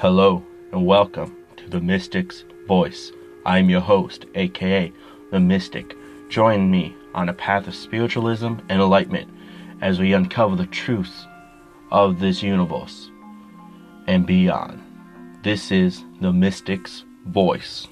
Hello and welcome to the Mystic's Voice. I'm your host, aka the Mystic. Join me on a path of spiritualism and enlightenment as we uncover the truths of this universe and beyond. This is the Mystic's Voice.